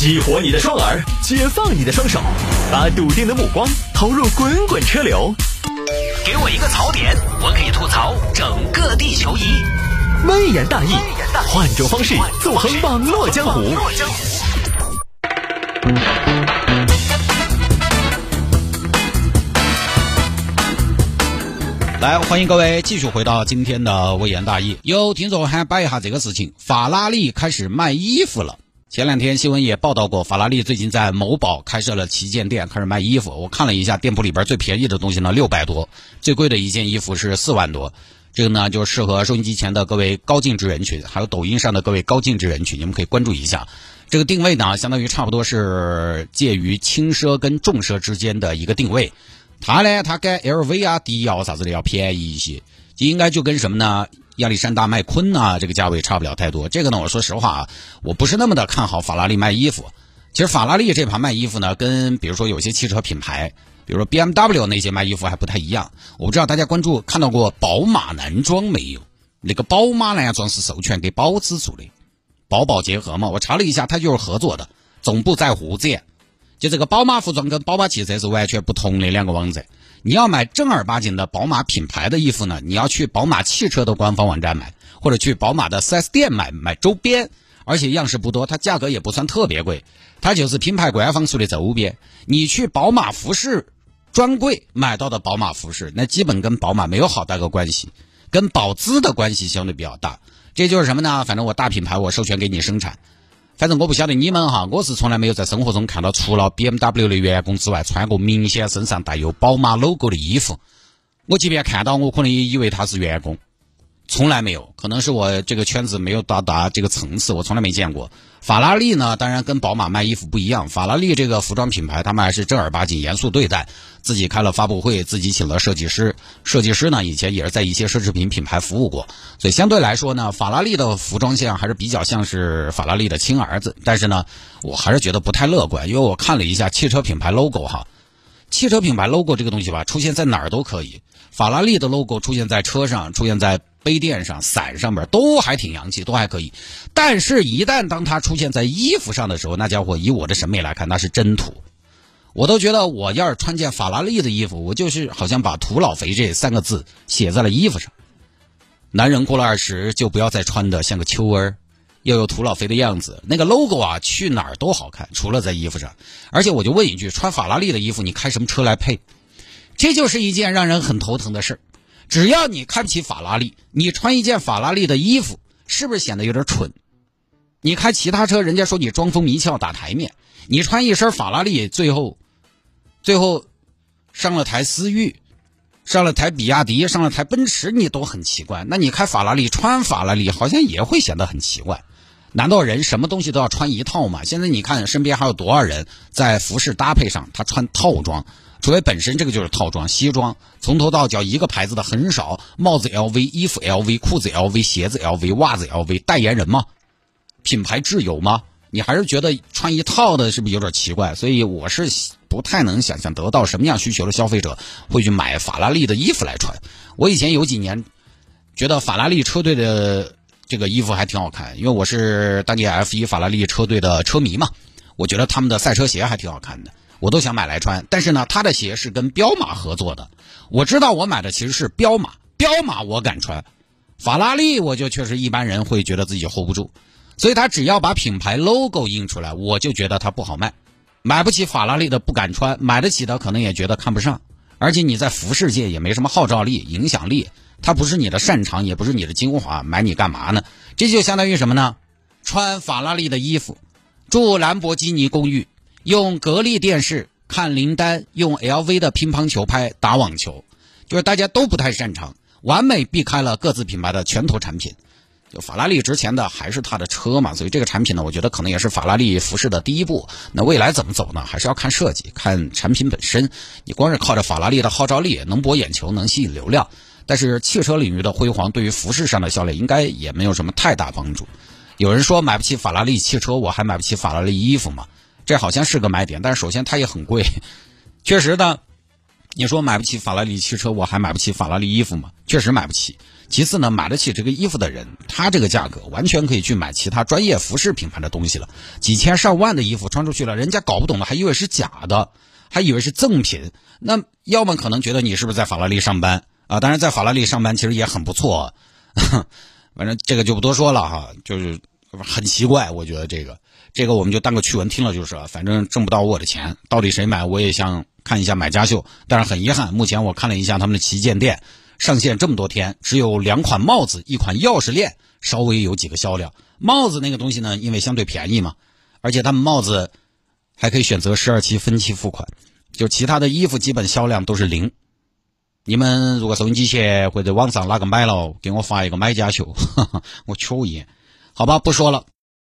激活你的双耳，解放你的双手，把笃定的目光投入滚滚车流。给我一个槽点，我可以吐槽整个地球仪。微言大义，换种方式纵横网络江湖。来，欢迎各位继续回到今天的微言大义。有听众还摆一下这个事情，法拉利开始卖衣服了。前两天新闻也报道过，法拉利最近在某宝开设了旗舰店，开始卖衣服。我看了一下，店铺里边最便宜的东西呢六百多，最贵的一件衣服是四万多。这个呢就适合收音机前的各位高净值人群，还有抖音上的各位高净值人群，你们可以关注一下。这个定位呢，相当于差不多是介于轻奢跟重奢之间的一个定位。它呢，它跟 LV 啊、迪奥啥子的要便宜一些，应该就跟什么呢？亚历山大麦昆呐，这个价位差不了太多。这个呢，我说实话啊，我不是那么的看好法拉利卖衣服。其实法拉利这盘卖衣服呢，跟比如说有些汽车品牌，比如说 BMW 那些卖衣服还不太一样。我不知道大家关注看到过宝马男装没有？那个宝马男装是授权给宝芝做的，宝宝结合嘛。我查了一下，它就是合作的，总部在福建。就这个宝马服装跟宝马汽车是完全不同的两个网站。你要买正儿八经的宝马品牌的衣服呢，你要去宝马汽车的官方网站买，或者去宝马的 4S 店买买周边，而且样式不多，它价格也不算特别贵，它就是品牌官方出的周边。你去宝马服饰专柜买到的宝马服饰，那基本跟宝马没有好大个关系，跟宝姿的关系相对比较大。这就是什么呢？反正我大品牌我授权给你生产。反正我不晓得你们哈，我是从来没有在生活中看到除了 BMW 的员工之外，穿过明显身上带有宝马 logo 的衣服。我即便看到，我可能也以为他是员工。从来没有，可能是我这个圈子没有到达这个层次，我从来没见过。法拉利呢，当然跟宝马卖衣服不一样。法拉利这个服装品牌，他们还是正儿八经、严肃对待，自己开了发布会，自己请了设计师。设计师呢，以前也是在一些奢侈品品牌服务过，所以相对来说呢，法拉利的服装线还是比较像是法拉利的亲儿子。但是呢，我还是觉得不太乐观，因为我看了一下汽车品牌 logo 哈，汽车品牌 logo 这个东西吧，出现在哪儿都可以。法拉利的 logo 出现在车上，出现在。杯垫上、伞上面都还挺洋气，都还可以。但是，一旦当它出现在衣服上的时候，那家伙以我的审美来看，那是真土。我都觉得，我要是穿件法拉利的衣服，我就是好像把“土老肥”这三个字写在了衣服上。男人过了二十，就不要再穿的像个秋儿，要有土老肥的样子。那个 logo 啊，去哪儿都好看，除了在衣服上。而且，我就问一句：穿法拉利的衣服，你开什么车来配？这就是一件让人很头疼的事儿。只要你开不起法拉利，你穿一件法拉利的衣服，是不是显得有点蠢？你开其他车，人家说你装疯迷窍打台面；你穿一身法拉利，最后，最后上了台思域，上了台比亚迪，上了台奔驰，你都很奇怪。那你开法拉利穿法拉利，好像也会显得很奇怪。难道人什么东西都要穿一套吗？现在你看身边还有多少人在服饰搭配上，他穿套装？除非本身这个就是套装西装，从头到脚一个牌子的很少，帽子 LV，衣服 LV，裤子 LV，鞋子 LV，袜子 LV，代言人吗？品牌挚友吗？你还是觉得穿一套的是不是有点奇怪？所以我是不太能想象得到什么样需求的消费者会去买法拉利的衣服来穿。我以前有几年觉得法拉利车队的这个衣服还挺好看，因为我是当年 F 一法拉利车队的车迷嘛，我觉得他们的赛车鞋还挺好看的。我都想买来穿，但是呢，他的鞋是跟彪马合作的。我知道我买的其实是彪马，彪马我敢穿，法拉利我就确实一般人会觉得自己 hold 不住，所以他只要把品牌 logo 印出来，我就觉得他不好卖。买不起法拉利的不敢穿，买得起的可能也觉得看不上。而且你在服饰界也没什么号召力、影响力，它不是你的擅长，也不是你的精华，买你干嘛呢？这就相当于什么呢？穿法拉利的衣服，住兰博基尼公寓。用格力电视看林丹，用 LV 的乒乓球拍打网球，就是大家都不太擅长，完美避开了各自品牌的拳头产品。就法拉利值钱的还是它的车嘛，所以这个产品呢，我觉得可能也是法拉利服饰的第一步。那未来怎么走呢？还是要看设计，看产品本身。你光是靠着法拉利的号召力，能博眼球，能吸引流量，但是汽车领域的辉煌对于服饰上的销量应该也没有什么太大帮助。有人说买不起法拉利汽车，我还买不起法拉利衣服吗？这好像是个买点，但是首先它也很贵，确实的。你说买不起法拉利汽车，我还买不起法拉利衣服吗？确实买不起。其次呢，买得起这个衣服的人，他这个价格完全可以去买其他专业服饰品牌的东西了。几千上万的衣服穿出去了，人家搞不懂了，还以为是假的，还以为是赠品。那要么可能觉得你是不是在法拉利上班啊？当然，在法拉利上班其实也很不错。反正这个就不多说了哈，就是很奇怪，我觉得这个这个我们就当个趣闻听了就是。反正挣不到我的钱，到底谁买我也想看一下买家秀。但是很遗憾，目前我看了一下他们的旗舰店。上线这么多天，只有两款帽子，一款钥匙链稍微有几个销量。帽子那个东西呢，因为相对便宜嘛，而且他们帽子还可以选择十二期分期付款。就其他的衣服基本销量都是零。你们如果收音机前或者网上哪个买了，给我发一个买家秀，我瞅一眼。好吧，不说了。